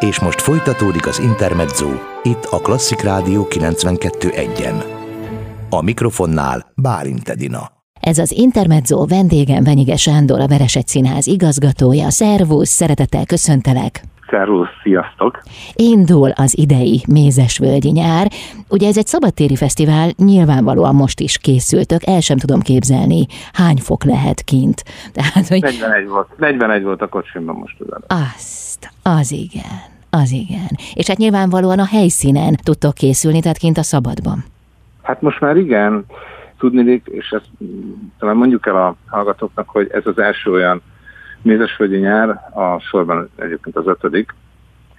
És most folytatódik az Intermezzo, itt a Klasszik Rádió 92.1-en. A mikrofonnál Bálint Edina. Ez az Intermezzo vendégem Venyige Sándor, a Veresegy Színház igazgatója. Szervusz, szeretettel köszöntelek! Szervusz, sziasztok! Indul az idei Mézesvölgyi nyár. Ugye ez egy szabadtéri fesztivál, nyilvánvalóan most is készültök, el sem tudom képzelni, hány fok lehet kint. Tehát, hogy... 41 volt, 41 volt a kocsimban most az Azt, az igen, az igen. És hát nyilvánvalóan a helyszínen tudtok készülni, tehát kint a szabadban. Hát most már igen, tudni, és ezt talán mondjuk el a hallgatóknak, hogy ez az első olyan Mézesföldi nyár, a sorban egyébként az ötödik,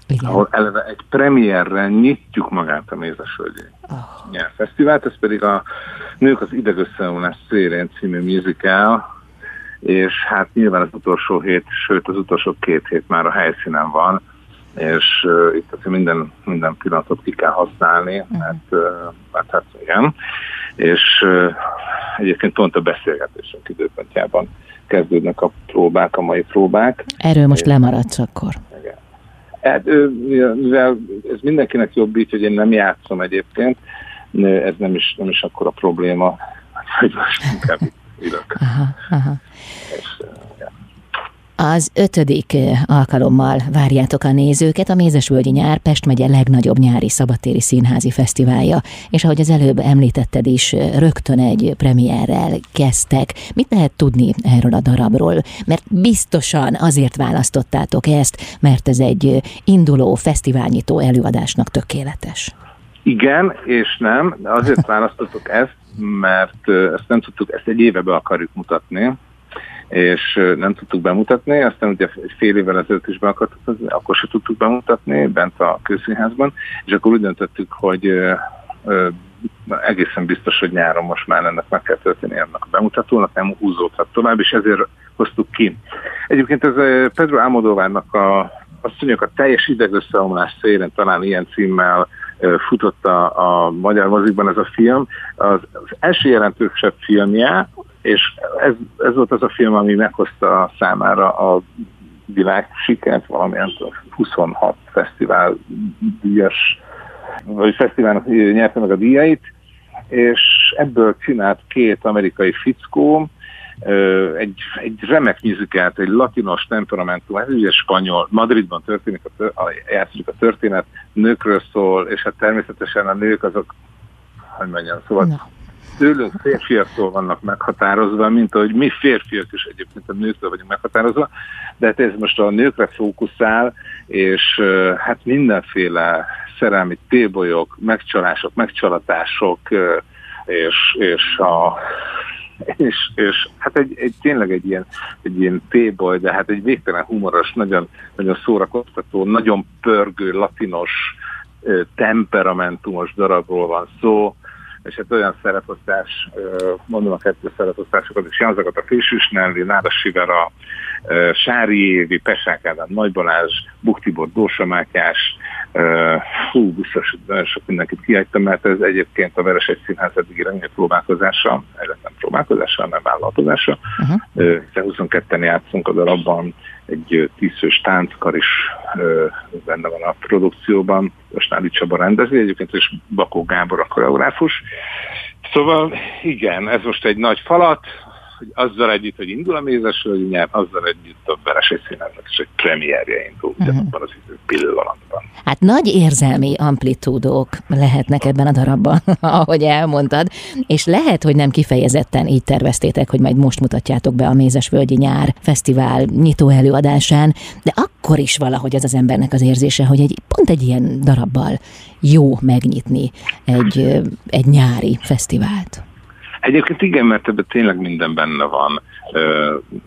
igen. ahol eleve egy premierre nyitjuk magát a Mézesföldi oh. nyárfesztivált, ez pedig a Nők az idegösszeomlás szélén című musical, és hát nyilván az utolsó hét, sőt az utolsó két hét már a helyszínen van, és uh, itt azért minden, minden pillanatot ki kell használni, mert, uh, mert hát igen, és uh, egyébként pont a beszélgetésünk időpontjában kezdődnek a próbák, a mai próbák. Erről most lemaradsz akkor. Igen. Hát, mivel ez mindenkinek jobb így, hogy én nem játszom egyébként, ez nem is, nem is akkor a probléma, hogy most inkább ülök. Aha, aha. És, az ötödik alkalommal várjátok a nézőket, a Mézesvölgyi Nyár Pest megye legnagyobb nyári szabadtéri színházi fesztiválja, és ahogy az előbb említetted is, rögtön egy premierrel kezdtek. Mit lehet tudni erről a darabról? Mert biztosan azért választottátok ezt, mert ez egy induló fesztiválnyitó előadásnak tökéletes. Igen, és nem. Azért választottuk ezt, mert ezt nem tudtuk, ezt egy éve be akarjuk mutatni, és nem tudtuk bemutatni, aztán ugye fél évvel ezelőtt is be akartuk, akkor se tudtuk bemutatni bent a közszínházban, és akkor úgy döntöttük, hogy egészen biztos, hogy nyáron most már ennek meg kell történni ennek a bemutatónak, nem húzódhat tovább, és ezért hoztuk ki. Egyébként ez Pedro Almodóvárnak a, azt mondjuk a teljes idegösszeomlás szélén talán ilyen címmel futott a, a magyar mozikban ez a film. Az, az első jelentősebb filmje, és ez, ez volt az a film, ami meghozta számára a világ sikert, valamilyen 26 fesztivál díjas, vagy fesztiválnak nyerte meg a díjait, és ebből csinált két amerikai fickó, egy, egy remek műzikát, egy latinos temperamentum, ez ugye spanyol, Madridban történik a, a, játszik a történet, nőkről szól, és hát természetesen a nők azok, hogy mondjam, szóval no tőlünk férfiaktól vannak meghatározva, mint ahogy mi férfiak is egyébként a nőktől vagyunk meghatározva, de hát ez most a nőkre fókuszál, és hát mindenféle szerelmi tébolyok, megcsalások, megcsalatások, és, és a és, és hát egy, egy, tényleg egy ilyen, egy ilyen téboly, de hát egy végtelen humoros, nagyon, nagyon szórakoztató, nagyon pörgő, latinos, temperamentumos darabról van szó, és hát olyan szereposztás, mondom a kettő szereposztásokat, és Janzakat a Fésűs Nelly, Náda Sivera, Sári Évi, Pesák Ádám, Nagy Balázs, Buktibor, Dósa Mátyás, hú, biztos, nagyon sok mindenkit kihagytam, mert ez egyébként a Veres egy Színház eddigi rengeteg próbálkozása, ez nem próbálkozása, hanem vállalkozása, uh-huh. hiszen 22-en játszunk a darabban, egy tízfős tánckar is benne van a produkcióban, Ösnádi Csaba rendezi, egyébként is Bakó Gábor a koreográfus. Szóval igen, ez most egy nagy falat, hogy azzal együtt, hogy indul a mézesvölgyi nyelv, azzal együtt a Veresei Színháznak is egy premierje indul uh-huh. ugyanabban az idő pillanatban. Hát nagy érzelmi amplitúdók lehetnek ebben a darabban, ahogy elmondtad, és lehet, hogy nem kifejezetten így terveztétek, hogy majd most mutatjátok be a Mézesvölgyi Nyár Fesztivál nyitó előadásán, de akkor is valahogy az az embernek az érzése, hogy egy pont egy ilyen darabbal jó megnyitni egy, egy nyári fesztivált. Egyébként igen, mert ebben tényleg minden benne van.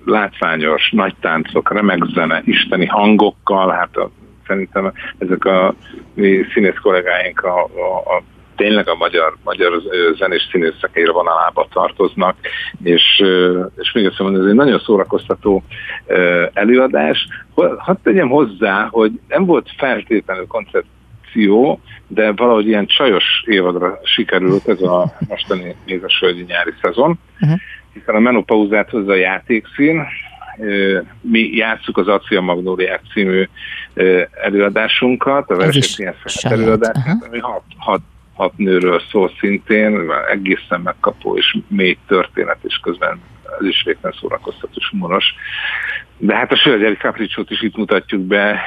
Látványos, nagy táncok, remek zene, isteni hangokkal, hát a, szerintem ezek a mi színész kollégáink a, a, a tényleg a magyar, magyar zenés színészek vonalába tartoznak, és, és még azt mondom, ez egy nagyon szórakoztató előadás. Hadd tegyem hozzá, hogy nem volt feltétlenül koncert akció, de valahogy ilyen csajos évadra sikerült ez a mostani Mézesölgyi nyári szezon, uh-huh. hiszen a menopauzát hozza a játékszín, mi játsszuk az Acia Magnóliák című előadásunkat, a Verseny előadásunkat, ami hat, hat, hat nőről szól szintén, egészen megkapó és mély történet, és közben az is végtelen szórakoztató humoros. De hát a Sörgyeri Capricciót is itt mutatjuk be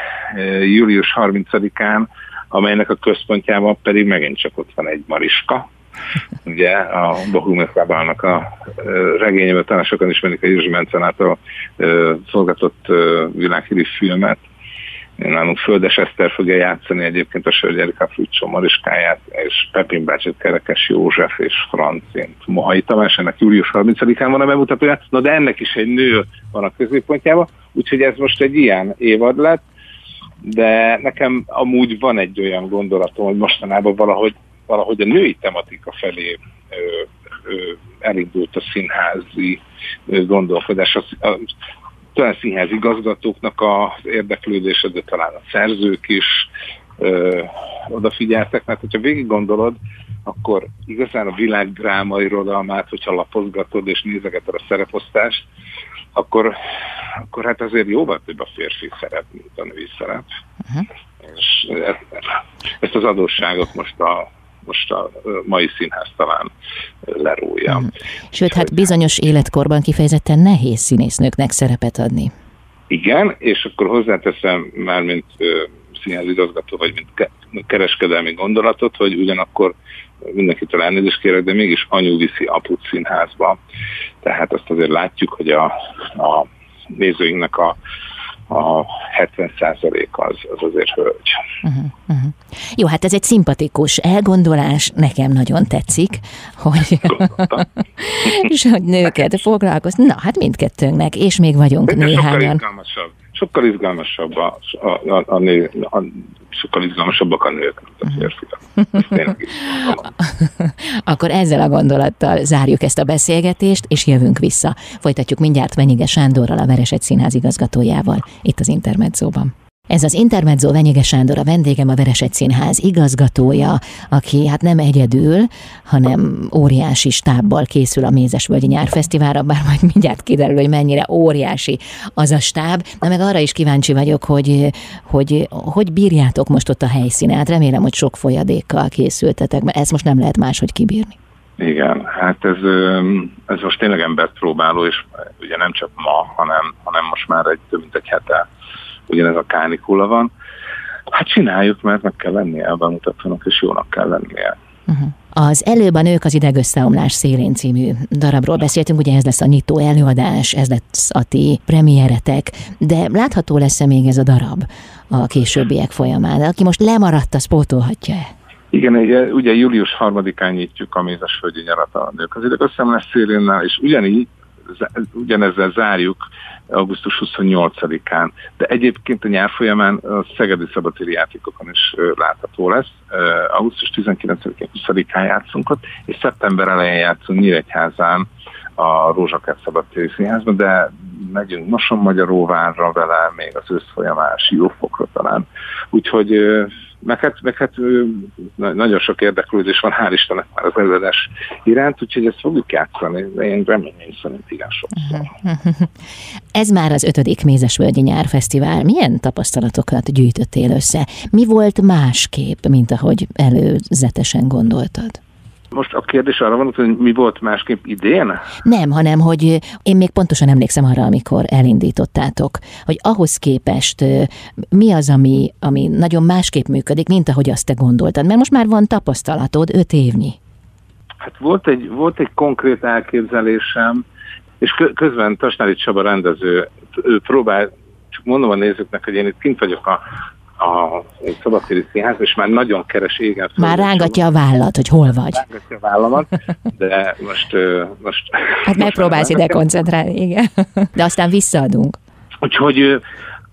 július 30-án, amelynek a központjában pedig megint csak ott van egy Mariska, ugye a Bohumia Kábálnak a regényében talán sokan ismerik a Józsi Mencen által szolgatott világhírű filmet. Nálunk Földes Eszter fogja játszani egyébként a Sörgyeri Capriccio Mariskáját, és Pepin bácsit Kerekes József és Francint. Mohai Tamás, ennek július 30-án van a bemutatója, na de ennek is egy nő van a középpontjában, úgyhogy ez most egy ilyen évad lett, de nekem amúgy van egy olyan gondolatom, hogy mostanában valahogy, valahogy a női tematika felé ö, ö, elindult a színházi gondolkodás. A, a, talán színházi igazgatóknak az érdeklődése, de talán a szerzők is ö, odafigyeltek, mert hogyha végig gondolod, akkor igazán a világ drámai irodalmát, hogyha lapozgatod és nézegeted a szereposztást, akkor, akkor hát azért jóval több a férfi szerep, mint a női szerep. Uh-huh. És ezt, ezt az adósságot most a most a mai színház talán lerója. Uh-huh. Sőt, hát bizonyos életkorban kifejezetten nehéz színésznőknek szerepet adni. Igen, és akkor hozzáteszem már, mint színházigazgató, vagy mint kereskedelmi gondolatot, hogy ugyanakkor mindenkitől elnézést kérek, de mégis anyu viszi aput színházba. Tehát azt azért látjuk, hogy a, a nézőinknek a a 70% az, az azért hölgy. Uh-huh, uh-huh. Jó, hát ez egy szimpatikus elgondolás, nekem nagyon tetszik, hogy, és hogy nőket foglalkoz. Na, hát mindkettőnknek, és még vagyunk De néhányan. Sokkal sokkal izgalmasabb a, a, a, a, nő, a sokkal izgalmasabbak a nők, mint a férfiak. Akkor ezzel a gondolattal zárjuk ezt a beszélgetést, és jövünk vissza. Folytatjuk mindjárt Venyige Sándorral, a Veresegy Színház igazgatójával, itt az Intermedzóban. Ez az Intermezzo Venyige Sándor, a vendégem a Veresegy Színház igazgatója, aki hát nem egyedül, hanem óriási stábbal készül a Mézesvölgyi Nyárfesztiválra, bár majd mindjárt kiderül, hogy mennyire óriási az a stáb. Na meg arra is kíváncsi vagyok, hogy hogy, hogy bírjátok most ott a helyszínet. Remélem, hogy sok folyadékkal készültetek, mert ezt most nem lehet máshogy kibírni. Igen, hát ez, ez most tényleg embert próbáló, és ugye nem csak ma, hanem, hanem most már egy több mint egy hete ugyanez a kánikula van. Hát csináljuk, mert meg kell lennie a bemutatónak, és jónak kell lennie. Uh-huh. Az előbb a Nők az idegösszeomlás szélén című darabról beszéltünk, ugye ez lesz a nyitó előadás, ez lesz a ti premiéretek, de látható lesz-e még ez a darab a későbbiek folyamán? Aki most lemaradt, az pótolhatja-e? Igen, ugye, ugye július harmadikán nyitjuk a Mézesföldi nyarat a Nők az idegösszeomlás szélénnel, és ugyanígy ugyanezzel zárjuk augusztus 28-án. De egyébként a nyár folyamán a Szegedi Szabadtéri játékokon is látható lesz. Augusztus 19-én 20-án játszunk ott, és szeptember elején játszunk Nyíregyházán a Rózsakert Szabadtéri Színházban, de megyünk Moson Magyaróvárra vele, még az ősz folyamán Siófokra talán. Úgyhogy meg hát, meg hát nagyon sok érdeklődés van, hál' Istennek már az előadás iránt, úgyhogy ezt fogjuk játszani, de én reményeim szerint igen sokszor. Ez már az ötödik Mézesvölgyi Nyárfesztivál. Milyen tapasztalatokat gyűjtöttél össze? Mi volt másképp, mint ahogy előzetesen gondoltad? Most a kérdés arra van, hogy mi volt másképp idén? Nem, hanem, hogy én még pontosan emlékszem arra, amikor elindítottátok, hogy ahhoz képest mi az, ami, ami nagyon másképp működik, mint ahogy azt te gondoltad, mert most már van tapasztalatod, öt évnyi. Hát volt egy, volt egy konkrét elképzelésem, és közben Tasnári Csaba rendező ő próbál, csak mondom a nézőknek, hogy én itt kint vagyok a a szabadtéri színház, és már nagyon keres égen. Már rángatja a vállat, hogy hol vagy. Rángatja a vállamat, de most... most hát megpróbálsz ide koncentrálni, igen. De aztán visszaadunk. Úgyhogy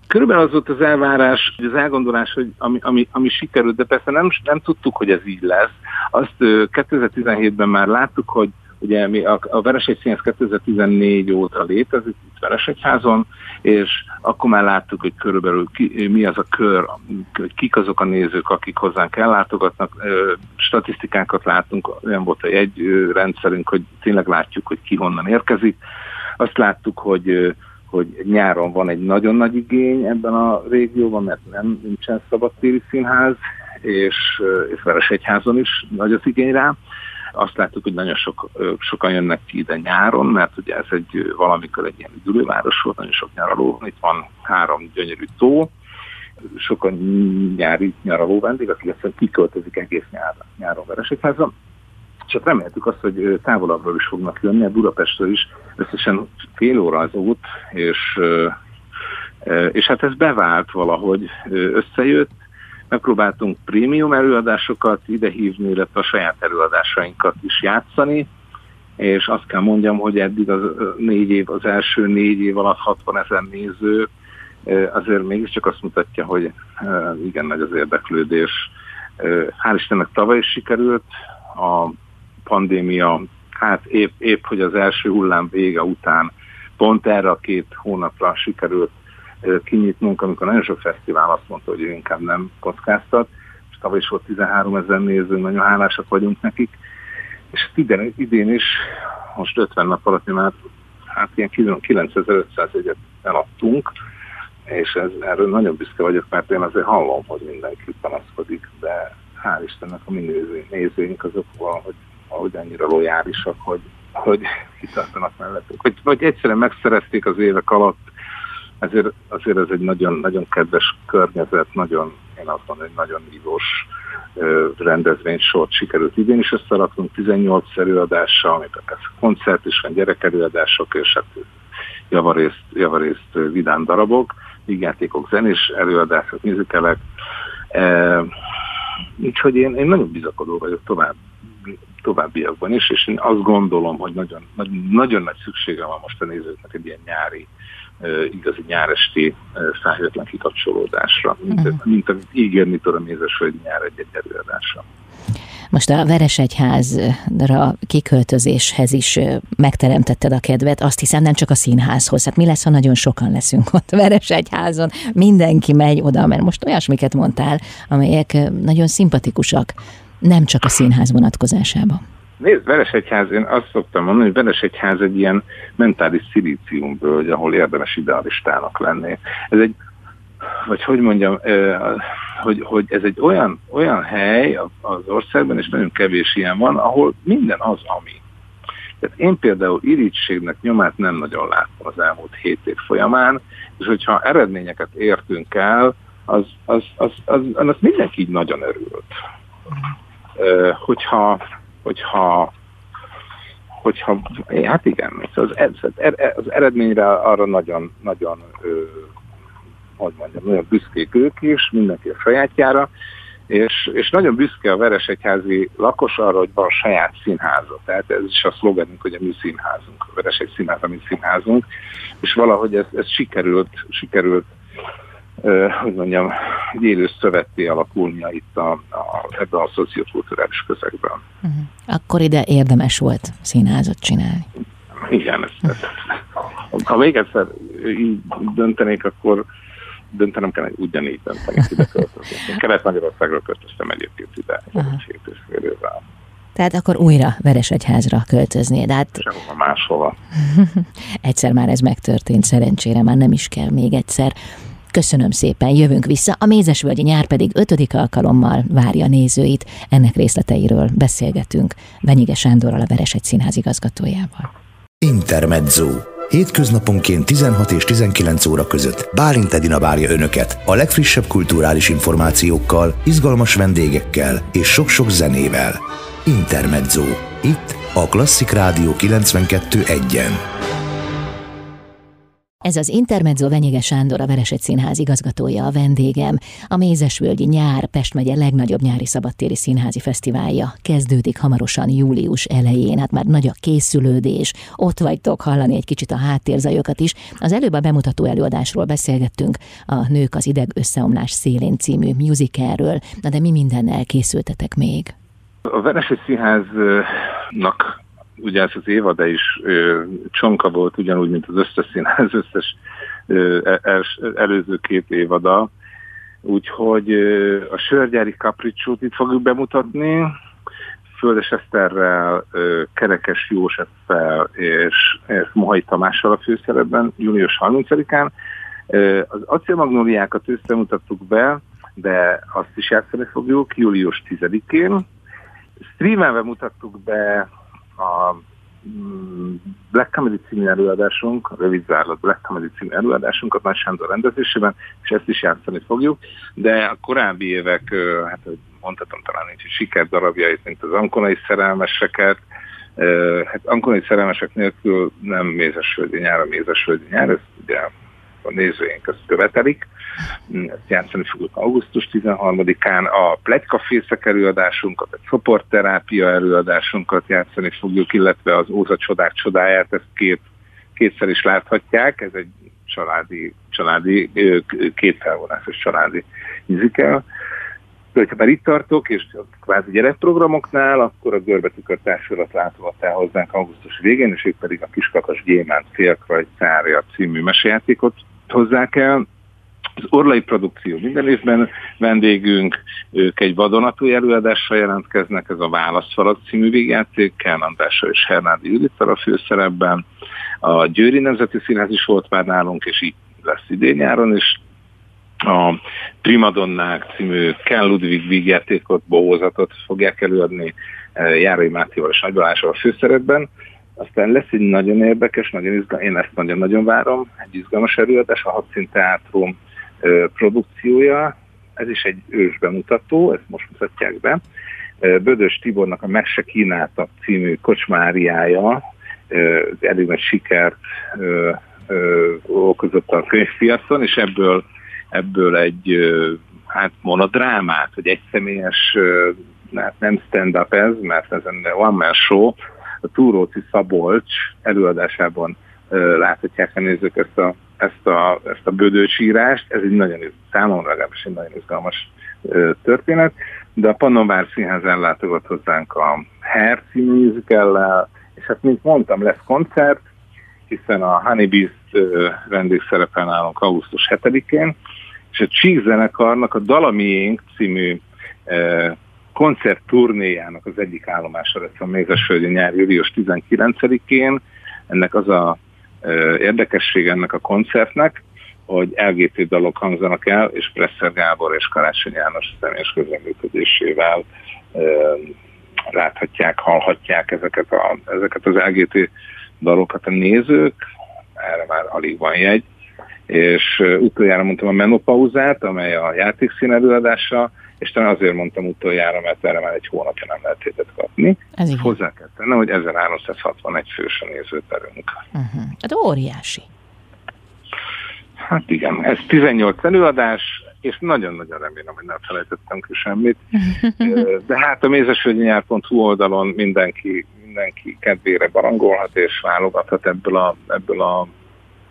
körülbelül az volt az elvárás, az elgondolás, hogy ami, ami, ami sikerült, de persze nem, nem tudtuk, hogy ez így lesz. Azt 2017-ben már láttuk, hogy Ugye mi a, a Veresegy Színház 2014 óta létezik itt Veresegyházon, és akkor már láttuk, hogy körülbelül ki, mi az a kör, kik azok a nézők, akik hozzánk ellátogatnak. Statisztikákat látunk, olyan volt egy rendszerünk, hogy tényleg látjuk, hogy ki honnan érkezik. Azt láttuk, hogy hogy nyáron van egy nagyon nagy igény ebben a régióban, mert nem nincsen szabadtéri színház, és, és Veresegyházon is nagy az igény rá. Azt láttuk, hogy nagyon sok, sokan jönnek ki ide nyáron, mert ugye ez egy valamikor egy ilyen üdülőváros volt, nagyon sok nyaraló, itt van három gyönyörű tó, sokan nyári nyaraló vendég, akik egyszerűen kiköltözik egész nyár, nyáron Veresegyházon. Csak reméltük azt, hogy távolabbról is fognak jönni, a Budapestről is összesen fél óra az út, és, és hát ez bevált valahogy, összejött, megpróbáltunk prémium előadásokat idehívni, illetve a saját előadásainkat is játszani, és azt kell mondjam, hogy eddig az négy év, az első négy év alatt 60 ezer néző azért mégiscsak azt mutatja, hogy igen nagy az érdeklődés. Hál' Istennek tavaly is sikerült, a pandémia, hát épp, épp hogy az első hullám vége után pont erre a két hónapra sikerült kinyitnunk, amikor nagyon sok fesztivál azt mondta, hogy ő inkább nem kockáztat, és tavaly is volt 13 ezer néző, nagyon hálásak vagyunk nekik, és idén, idén is, most 50 nap alatt már hát ilyen 9500 egyet eladtunk, és ez, erről nagyon büszke vagyok, mert én azért hallom, hogy mindenki panaszkodik, de hál' Istennek a mi nézőink azok valahogy, valahogy annyira lojálisak, hogy, hogy kitartanak mellettük. Vagy, vagy egyszerűen megszerezték az évek alatt ezért azért ez egy nagyon, nagyon kedves környezet, nagyon, én azt mondom, hogy nagyon nívós rendezvénysort sikerült idén is összeraknunk 18 előadással, amit a koncert is van, gyerekelőadások, és hát javarészt, javarészt vidám darabok, vígjátékok, zenés előadások, műzikelek. E, úgyhogy én, én nagyon bizakodó vagyok tovább, továbbiakban is, és én azt gondolom, hogy nagyon, nagyon nagy szüksége van most a nézőknek egy ilyen nyári igazi nyáresti felhőtlen kikapcsolódásra, mint, uh-huh. mint amit ígérni tudom hogy nyár egy-egy előadásra. Most a Veresegyházra kiköltözéshez is megteremtetted a kedvet, azt hiszem nem csak a színházhoz. Hát mi lesz, ha nagyon sokan leszünk ott Veresegyházon? Mindenki megy oda, mert most olyasmiket mondtál, amelyek nagyon szimpatikusak, nem csak a színház vonatkozásában. Nézd, Veresegyház, én azt szoktam mondani, hogy Veresegyház egy ilyen mentális szilíciumből, ahol érdemes idealistának lenni. Ez egy, vagy hogy mondjam, hogy, hogy ez egy olyan, olyan hely az országban, és nagyon kevés ilyen van, ahol minden az, ami. Tehát én például irítségnek nyomát nem nagyon láttam az elmúlt hét év folyamán, és hogyha eredményeket értünk el, az, az, az, az, az, az mindenki így nagyon örült. Hogyha hogyha hogyha, hát igen, az, az eredményre arra nagyon, nagyon hogy mondjam, nagyon büszkék ők is, mindenki a sajátjára, és, és nagyon büszke a Veresegyházi lakos arra, hogy van saját színháza. Tehát ez is a szlogenünk, hogy a mi színházunk, a Veresegy színház, a mi színházunk, és valahogy ez, ez sikerült, sikerült hogy mondjam, egy élő szövetté alakulnia itt a, a, ebben a szociokulturális közegben. Uh-huh. Akkor ide érdemes volt színházat csinálni. Igen, ezt, ezt. ha még egyszer így döntenék, akkor döntenem kell, hogy ugyanígy döntenék ide költözni. Kelet-Magyarországról költöztem egyébként ide, egy Tehát akkor újra Veresegyházra költöznéd. Hát... Sehova máshova. egyszer már ez megtörtént, szerencsére már nem is kell még egyszer. Köszönöm szépen, jövünk vissza, a Mézesvölgyi nyár pedig ötödik alkalommal várja nézőit. Ennek részleteiről beszélgetünk Venyige Sándorral, a Veresegy Színház igazgatójával. Intermezzo. Hétköznaponként 16 és 19 óra között Bálint Edina várja Önöket a legfrissebb kulturális információkkal, izgalmas vendégekkel és sok-sok zenével. Intermezzo. Itt a Klasszik Rádió 92.1-en. Ez az Intermezzo Venyige Sándor, a Veresegy Színház igazgatója, a vendégem. A Mézesvölgyi nyár Pest megye legnagyobb nyári szabadtéri színházi fesztiválja. Kezdődik hamarosan július elején, hát már nagy a készülődés. Ott vagytok hallani egy kicsit a háttérzajokat is. Az előbb a bemutató előadásról beszélgettünk, a Nők az ideg összeomlás szélén című musicalről. Na de mi mindennel készültetek még? A Veresegy Színháznak ugye ez az évada is ö, csonka volt, ugyanúgy, mint az összes színház összes ö, el, előző két évada. Úgyhogy ö, a sörgyári kapricsót itt fogjuk bemutatni, Földes Eszterrel, Kerekes Józseffel és, és Mohai Tamással a főszerepben július 30-án. Az acélmagnóliákat összemutattuk be, de azt is játszani fogjuk július 10-én. Streamelve mutattuk be a mm, Black Comedy című előadásunk, a rövid zárlat Black Comedy című előadásunkat Nagy Sándor rendezésében, és ezt is játszani fogjuk, de a korábbi évek, hát mondhatom talán nincs sikerdarabjait, mint az Ankonai szerelmeseket, hát Ankonai szerelmesek nélkül nem Mézesföldi nyár, a Mézesföldi nyár, ez ugye a nézőink ezt követelik. Ezt játszani fogjuk augusztus 13-án. A plegykafészek előadásunkat, a csoportterápia előadásunkat játszani fogjuk, illetve az Óza csodák csodáját, ezt két, kétszer is láthatják. Ez egy családi, családi két felvonásos családi musical. Ha már itt tartok, és kvázi gyerekprogramoknál, akkor a Görbetükör társulat látogat el hozzánk augusztus végén, és ők pedig a Kiskakas Gyémánt félkraj cárja című mesejátékot hozzák el. Az Orlai Produkció minden évben vendégünk, ők egy vadonatúj előadással jelentkeznek, ez a Válaszfalat című végjáték, Andrással és Hernádi Judittal a főszerepben. A Győri Nemzeti Színház is volt már nálunk, és így lesz idén nyáron, és a Primadonnák című Ken Ludwig vígjátékot, bohózatot fogják előadni eh, Járai Mátéval és Nagy a főszerepben. Aztán lesz egy nagyon érdekes, nagyon izgalmas, én ezt nagyon-nagyon várom, egy izgalmas előadás, a Hadszín Teátrum produkciója, ez is egy ős bemutató, ezt most mutatják be. Bödös Tibornak a Meg se kínáltak című kocsmáriája elég nagy sikert okozott a könyvpiacon, és ebből, ebből egy hát monodrámát, vagy egy személyes, hát nem stand-up ez, mert ez egy one-man show, a Túróci Szabolcs előadásában láthatják a nézők ezt a, ezt a, ezt a bödősírást. Ez egy nagyon, számomra legalábbis egy nagyon izgalmas történet, de a Pannovár Színház ellátogat hozzánk a Hair című és hát mint mondtam, lesz koncert, hiszen a Honeybees vendégszerepel nálunk augusztus 7-én, és a Csík zenekarnak a Dalamiénk című koncertturnéjának az egyik állomása lesz a Mézesföldi nyár július 19-én. Ennek az a érdekesség ennek a koncertnek, hogy LGT dalok hangzanak el, és Presser Gábor és Karácsony János személyes közleműködésével láthatják, hallhatják ezeket, a, ezeket az LGT dalokat a nézők, erre már alig van jegy, és utoljára mondtam a menopauzát, amely a játékszín előadása, és talán azért mondtam utoljára, mert erre már egy hónapja nem lehet létet kapni. Ez így. Hozzá kell tennem, hogy 1361 fős a nézőterünk. Uh-huh. Hát óriási. Hát igen, ez 18 előadás, és nagyon-nagyon remélem, hogy nem felejtettem ki semmit. De hát a mézesvölgyinyár.hu oldalon mindenki, mindenki kedvére barangolhat és válogathat ebből a, ebből a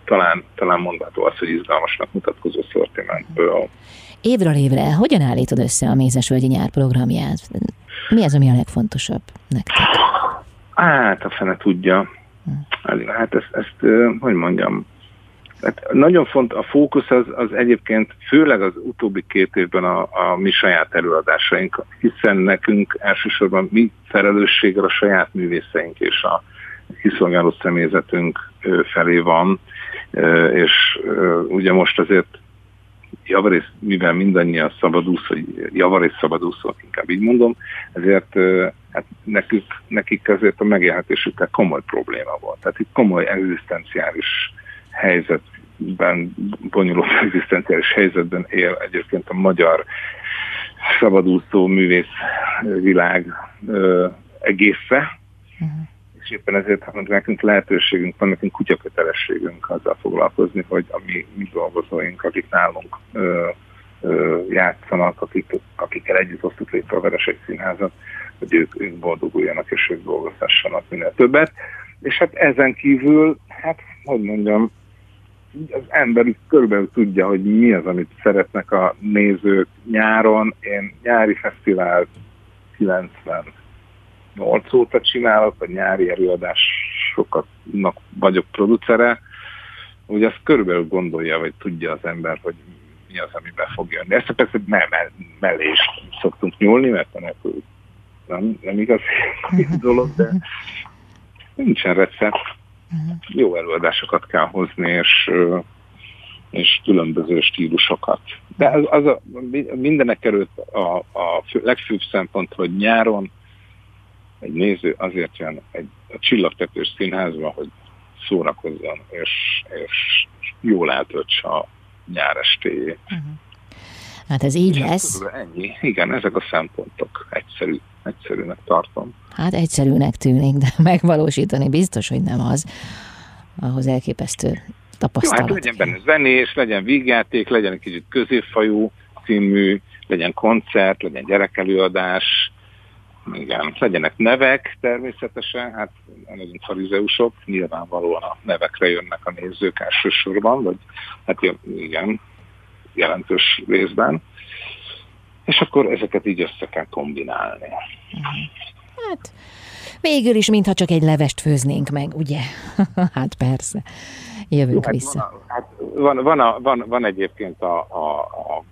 talán, talán mondható az, hogy izgalmasnak mutatkozó szortimentből. Évről évre hogyan állítod össze a Mézesvölgyi nyár programját? Mi az, ami a legfontosabb nektek? Hát, a fene tudja. Hm. Hát ezt, ezt hogy mondjam, Hát nagyon font, a fókusz az, az egyébként főleg az utóbbi két évben a, a mi saját előadásaink, hiszen nekünk elsősorban mi felelősséggel a saját művészeink és a kiszolgáló személyzetünk felé van, és ugye most azért javarészt, mivel mindannyian szabadúszó, javarészt szabadúszó, inkább így mondom, ezért hát nekik, nekik azért a megélhetésükkel komoly probléma volt. Tehát itt komoly egzisztenciális helyzetben, bonyolult egzisztenciális helyzetben él egyébként a magyar szabadúszó művész világ egésze, uh-huh éppen ezért hát nekünk lehetőségünk van, nekünk kutyakötelességünk azzal foglalkozni, hogy a mi, mi dolgozóink, akik nálunk ö, ö, játszanak, akik, akikkel együtt hoztuk létre a Veresek Színházat, hogy ők, ők boldoguljanak és ők dolgozhassanak minél többet. És hát ezen kívül, hát hogy mondjam, az ember körülbelül tudja, hogy mi az, amit szeretnek a nézők nyáron. Én nyári fesztivált 90 8 óta csinálok, vagy nyári előadásoknak vagyok producere, hogy azt körülbelül gondolja, vagy tudja az ember, hogy mi az, ami be fog jönni. Ezt persze me- me- mellé is szoktunk nyúlni, mert enélkül nem, nem igaz dolog, de nincsen recept. Jó előadásokat kell hozni, és, és különböző stílusokat. De az, az a, mindenek előtt a, a legfőbb szempont, hogy nyáron egy néző azért jön egy a csillagtetős színházba, hogy szórakozzon, és, és jól eltöltse a nyárestéjét. Uh-huh. Hát ez így lesz. Ennyi. Igen, ezek a szempontok egyszerű, egyszerűnek tartom. Hát egyszerűnek tűnik, de megvalósítani biztos, hogy nem az. Ahhoz elképesztő tapasztalat. Jó, hát legyen benne zenés, legyen vígjáték, legyen egy kicsit középfajú című, legyen koncert, legyen gyerekelőadás, igen, legyenek nevek természetesen, hát nagyon farizeusok, nyilvánvalóan a nevekre jönnek a nézők elsősorban, vagy hát igen, jelentős részben, és akkor ezeket így össze kell kombinálni. Hát végül is, mintha csak egy levest főznénk meg, ugye? hát persze, jövünk Jó, hát vissza. Van, hát van, van, a, van, van egyébként a, a, a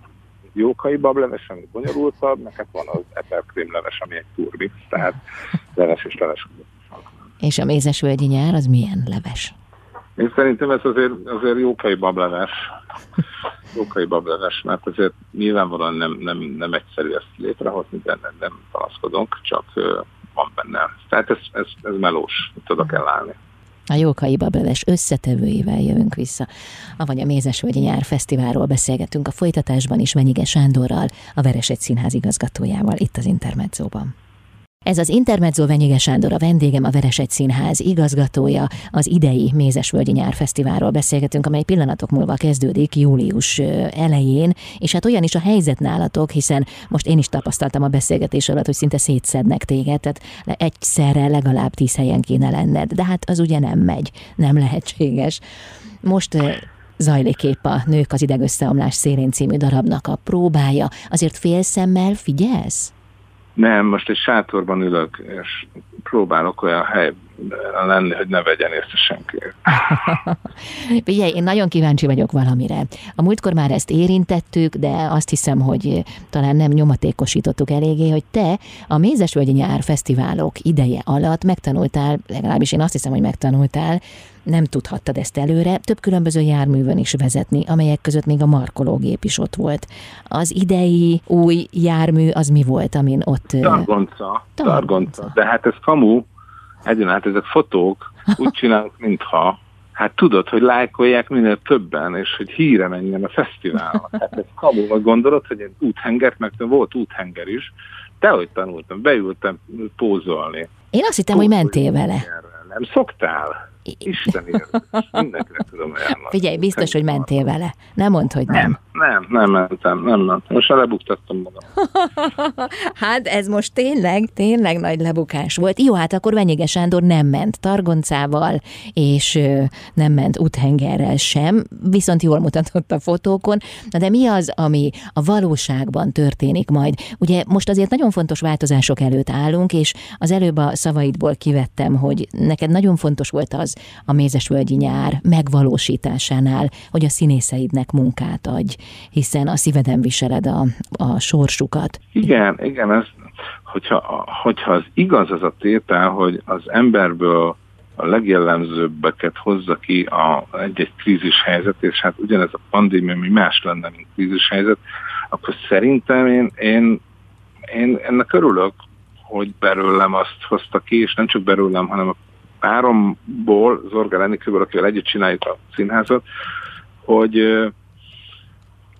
jókai bableves, ami bonyolultabb, meg hát van az eperkrémleves, ami egy turbi, tehát leves és leves. És a mézesvölgyi nyár az milyen leves? Én szerintem ez azért, azért jókai bableves. Jókai bableves, mert azért nyilvánvalóan nem, nem, nem egyszerű ezt létrehozni, de nem, nem panaszkodunk, csak van benne. Tehát ez, ez, ez melós, itt oda kell állni. A Jókai Babeles összetevőivel jövünk vissza. Avagy a Mézesvölgyi Nyár Fesztiválról beszélgetünk a folytatásban is Menyige Sándorral, a Veresegy Színház igazgatójával itt az Intermedzóban. Ez az Intermezzo Venyige Sándor a vendégem, a Veresegy Színház igazgatója, az idei Mézesvölgyi Nyárfesztiválról beszélgetünk, amely pillanatok múlva kezdődik július elején, és hát olyan is a helyzet nálatok, hiszen most én is tapasztaltam a beszélgetés alatt, hogy szinte szétszednek téged, tehát egyszerre legalább tíz helyen kéne lenned, de hát az ugye nem megy, nem lehetséges. Most zajlik épp a Nők az idegösszeomlás szélén című darabnak a próbája. Azért félszemmel figyelsz? Nem, most egy sátorban ülök, és próbálok olyan hely lenni, hogy ne vegyen észre senki. Figyelj, én nagyon kíváncsi vagyok valamire. A múltkor már ezt érintettük, de azt hiszem, hogy talán nem nyomatékosítottuk eléggé, hogy te a Mézesvölgyi Nyár Fesztiválok ideje alatt megtanultál, legalábbis én azt hiszem, hogy megtanultál, nem tudhattad ezt előre, több különböző járművön is vezetni, amelyek között még a markológép is ott volt. Az idei új jármű az mi volt, amin ott... Targonca. Targonca. De hát ez kamu, egyen át ezek fotók, úgy csinálunk, mintha hát tudod, hogy lájkolják minél többen, és hogy híre menjen a fesztiválon. Hát ez kamu, gondolod, hogy egy úthengert, meg volt úthenger is, de hogy tanultam, beültem pózolni. Én azt hittem, hogy mentél vele. Nem szoktál? Isten mindenkinek tudom ajánlani. Figyelj, biztos, hogy mentél vele. Nem mondd, hogy nem. Nem, nem, nem mentem, nem mentem. Most lebuktattam magam. hát ez most tényleg, tényleg nagy lebukás volt. Jó, hát akkor Venyige Sándor nem ment Targoncával, és nem ment úthengerrel sem, viszont jól mutatott a fotókon. Na de mi az, ami a valóságban történik majd? Ugye most azért nagyon fontos változások előtt állunk, és az előbb a szavaidból kivettem, hogy neked nagyon fontos volt az, az a Mézesvölgyi nyár megvalósításánál, hogy a színészeidnek munkát adj, hiszen a szíveden viseled a, a sorsukat. Igen, igen, ez, hogyha, hogyha az igaz az a tétel, hogy az emberből a legjellemzőbbeket hozza ki a, egy-egy krízis helyzet, és hát ugyanez a pandémia, mi más lenne, mint krízis helyzet, akkor szerintem én, én, én ennek örülök, hogy belőlem azt hozta ki, és nem csak belőlem, hanem a páromból, Zorga Lenikőből, akivel együtt csináljuk a színházat, hogy,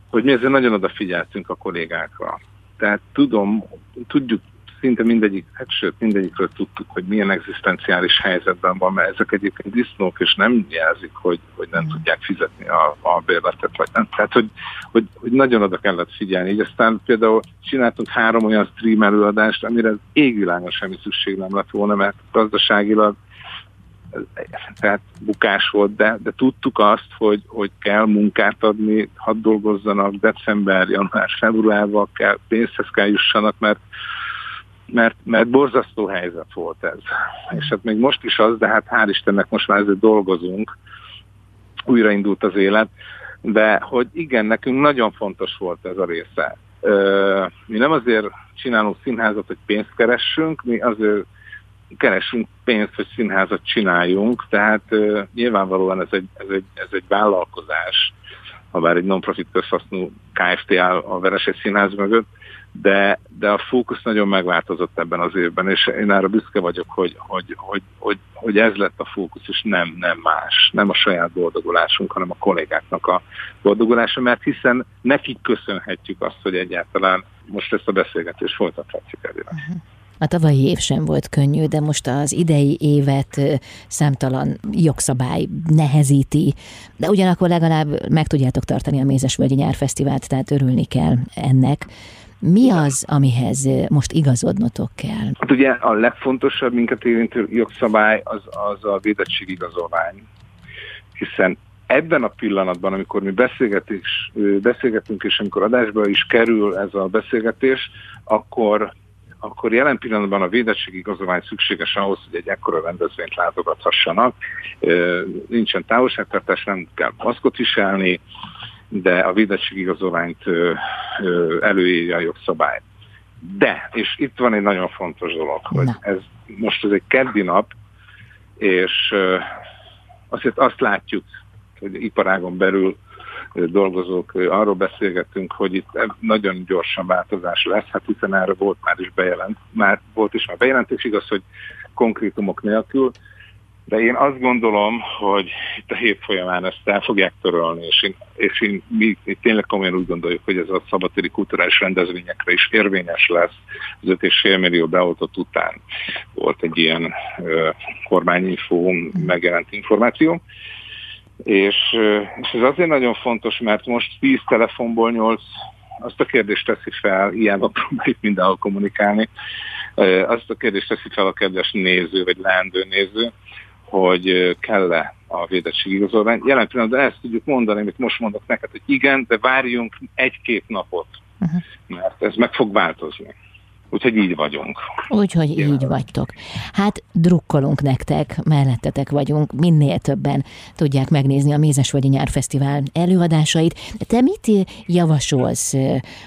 hogy mi ezért nagyon odafigyeltünk a kollégákra. Tehát tudom, tudjuk szinte mindegyik, hát sőt mindegyikről tudtuk, hogy milyen egzisztenciális helyzetben van, mert ezek egyébként disznók, és nem jelzik, hogy, hogy nem mm. tudják fizetni a, a bérletet, vagy nem. Tehát, hogy, hogy, hogy nagyon oda kellett figyelni. Így aztán például csináltunk három olyan stream előadást, amire égvilágon semmi szükség nem lett volna, mert gazdaságilag tehát bukás volt, de, de tudtuk azt, hogy, hogy kell munkát adni, hadd dolgozzanak december, január, februárban kell, pénzhez kell jussanak, mert, mert, mert borzasztó helyzet volt ez. És hát még most is az, de hát hál' Istennek most már ezért dolgozunk, újraindult az élet, de hogy igen, nekünk nagyon fontos volt ez a része. Mi nem azért csinálunk színházat, hogy pénzt keressünk, mi azért keresünk pénzt, hogy színházat csináljunk, tehát nyilvánvalóan ez egy, ez egy, ez egy vállalkozás, ha bár egy non-profit közhasznú KFT áll a Vereses Színház mögött, de, de a fókusz nagyon megváltozott ebben az évben, és én arra büszke vagyok, hogy, hogy, hogy, hogy, hogy ez lett a fókusz, és nem, nem más, nem a saját boldogulásunk, hanem a kollégáknak a boldogulása, mert hiszen nekik köszönhetjük azt, hogy egyáltalán most ezt a beszélgetést folytathatjuk előre. Uh-huh. A tavalyi év sem volt könnyű, de most az idei évet számtalan jogszabály nehezíti, de ugyanakkor legalább meg tudjátok tartani a Mézesvölgyi Nyárfesztivált, tehát örülni kell ennek. Mi az, amihez most igazodnotok kell? Hát ugye a legfontosabb minket érintő jogszabály az, az a védettségigazolvány, hiszen ebben a pillanatban, amikor mi beszélgetés, beszélgetünk, és amikor adásba is kerül ez a beszélgetés, akkor akkor jelen pillanatban a védettségigazolvány szükséges ahhoz, hogy egy ekkora rendezvényt látogathassanak. Nincsen távolságtartás, nem kell maszkot viselni, de a védettségigazolványt előírja a jogszabály. De, és itt van egy nagyon fontos dolog, hogy ez most ez egy keddi nap, és azért azt látjuk, hogy iparágon belül dolgozók, arról beszélgettünk, hogy itt nagyon gyorsan változás lesz, hát hiszen erre volt már is bejelent, már volt is már bejelentés, igaz, hogy konkrétumok nélkül, de én azt gondolom, hogy itt a hét folyamán ezt el fogják törölni, és, én, és én, mi, mi tényleg komolyan úgy gondoljuk, hogy ez a szabadtéri kulturális rendezvényekre is érvényes lesz. Az 5,5 millió beoltott után volt egy ilyen uh, kormányinfó, megjelent információ. És, és ez azért nagyon fontos, mert most 10 telefonból 8 azt a kérdést teszi fel, hiába próbáljuk mindenhol kommunikálni, azt a kérdést teszi fel a kedves néző, vagy leendő néző, hogy kell-e a védettségigazolvány. Jelen pillanatban ezt tudjuk mondani, amit most mondok neked, hogy igen, de várjunk egy-két napot, uh-huh. mert ez meg fog változni. Úgyhogy így vagyunk. Úgyhogy így vagytok. Hát drukkolunk nektek, mellettetek vagyunk, minél többen tudják megnézni a Mézesvölgyi Nyárfesztivál előadásait. Te mit javasolsz,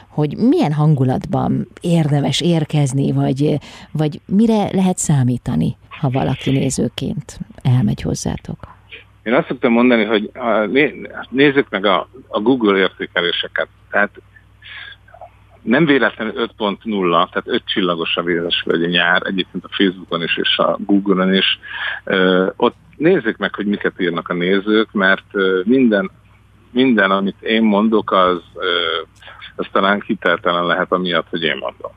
hogy milyen hangulatban érdemes érkezni, vagy, vagy mire lehet számítani, ha valaki nézőként elmegy hozzátok? Én azt szoktam mondani, hogy nézzük meg a, a Google értékeléseket. Tehát nem véletlenül 5.0, tehát 5 csillagos a Véresvölgyi nyár, egyébként a Facebookon is és a Google-on is. Ö, ott nézzék meg, hogy miket írnak a nézők, mert minden, minden amit én mondok, az, ö, az talán hiteltelen lehet amiatt, hogy én mondom.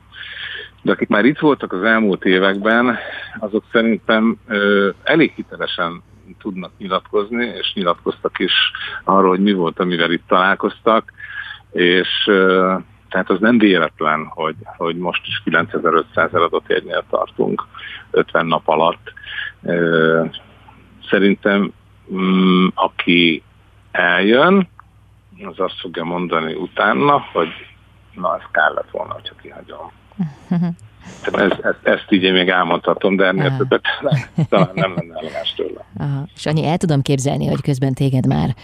De akik már itt voltak az elmúlt években, azok szerintem ö, elég hitelesen tudnak nyilatkozni, és nyilatkoztak is arról, hogy mi volt, amivel itt találkoztak, és ö, tehát az nem véletlen, hogy, hogy most is 9500 eladott tartunk 50 nap alatt. Szerintem mm, aki eljön, az azt fogja mondani utána, hogy na, ez kellett volna, hogyha kihagyom. Ez, ezt, ezt így én még elmondhatom, de ennél többet talán nem lenne elegáns tőle. Aha. És annyi el tudom képzelni, hogy közben téged már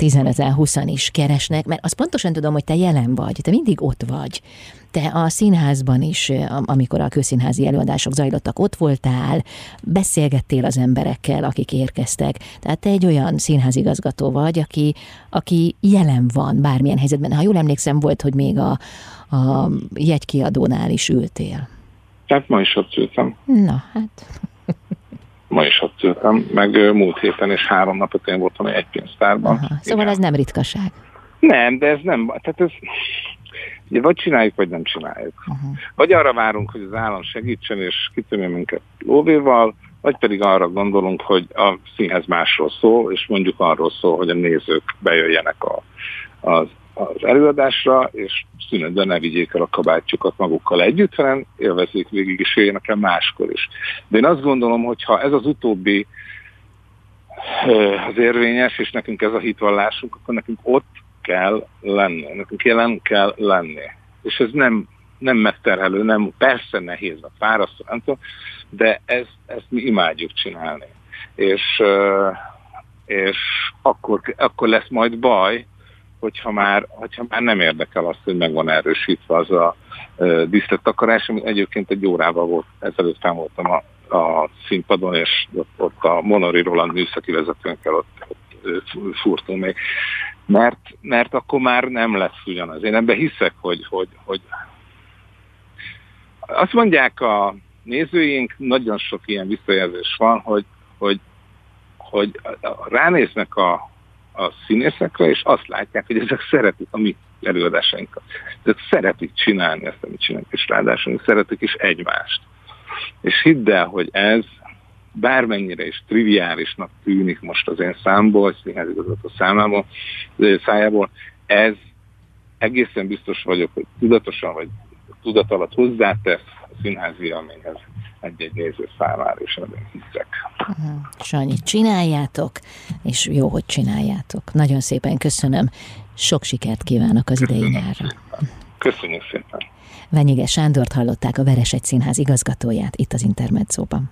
15-en, 20 is keresnek, mert azt pontosan tudom, hogy te jelen vagy, te mindig ott vagy. Te a színházban is, amikor a közszínházi előadások zajlottak, ott voltál, beszélgettél az emberekkel, akik érkeztek. Tehát te egy olyan színházigazgató vagy, aki, aki jelen van bármilyen helyzetben. Ha jól emlékszem, volt, hogy még a, a jegykiadónál is ültél. Tehát ma is ott ültem. Na, hát ma is ott ültem, meg múlt héten és három napot én voltam egy pénztárban. Aha, szóval Igen. ez nem ritkaság. Nem, de ez nem, tehát ez, ugye vagy csináljuk, vagy nem csináljuk. Uh-huh. Vagy arra várunk, hogy az állam segítsen és kitömje minket lóvéval, vagy pedig arra gondolunk, hogy a színhez másról szól, és mondjuk arról szól, hogy a nézők bejöjjenek a, az az előadásra, és szünetben ne vigyék el a kabátjukat magukkal együtt, hanem élvezzék végig, és jöjjenek el máskor is. De én azt gondolom, hogy ha ez az utóbbi az érvényes, és nekünk ez a hitvallásunk, akkor nekünk ott kell lenni, nekünk jelen kell lenni. És ez nem, nem megterhelő, nem, persze nehéz, a fárasztó, nem tudom, de ez, ezt mi imádjuk csinálni. És, és akkor, akkor lesz majd baj, hogyha már, hogyha már nem érdekel azt, hogy meg van erősítve az a uh, díszlettakarás, ami egyébként egy órával volt, ezelőtt támoltam a, a színpadon, és ott, ott a Monori Roland műszaki vezetőnkkel ott, ott furtunk még. Mert, mert akkor már nem lesz ugyanaz. Én ebben hiszek, hogy, hogy, hogy azt mondják a nézőink, nagyon sok ilyen visszajelzés van, hogy, hogy, hogy ránéznek a, a színészekre, és azt látják, hogy ezek szeretik a mi előadásainkat. Ezek szeretik csinálni ezt, amit csinálunk, és ráadásul szeretik is egymást. És hidd el, hogy ez bármennyire is triviálisnak tűnik most az én számból, színházigazgató számából, szájából, ez egészen biztos vagyok, hogy tudatosan vagy tudat alatt hozzátesz a színházi élményhez egy-egy néző számára, és ebben hiszek. Sanyi, csináljátok, és jó, hogy csináljátok. Nagyon szépen köszönöm. Sok sikert kívánok az idei nyárra. Köszönjük szépen. Venyige Sándort hallották a Veresegy Színház igazgatóját itt az Intermedzóban.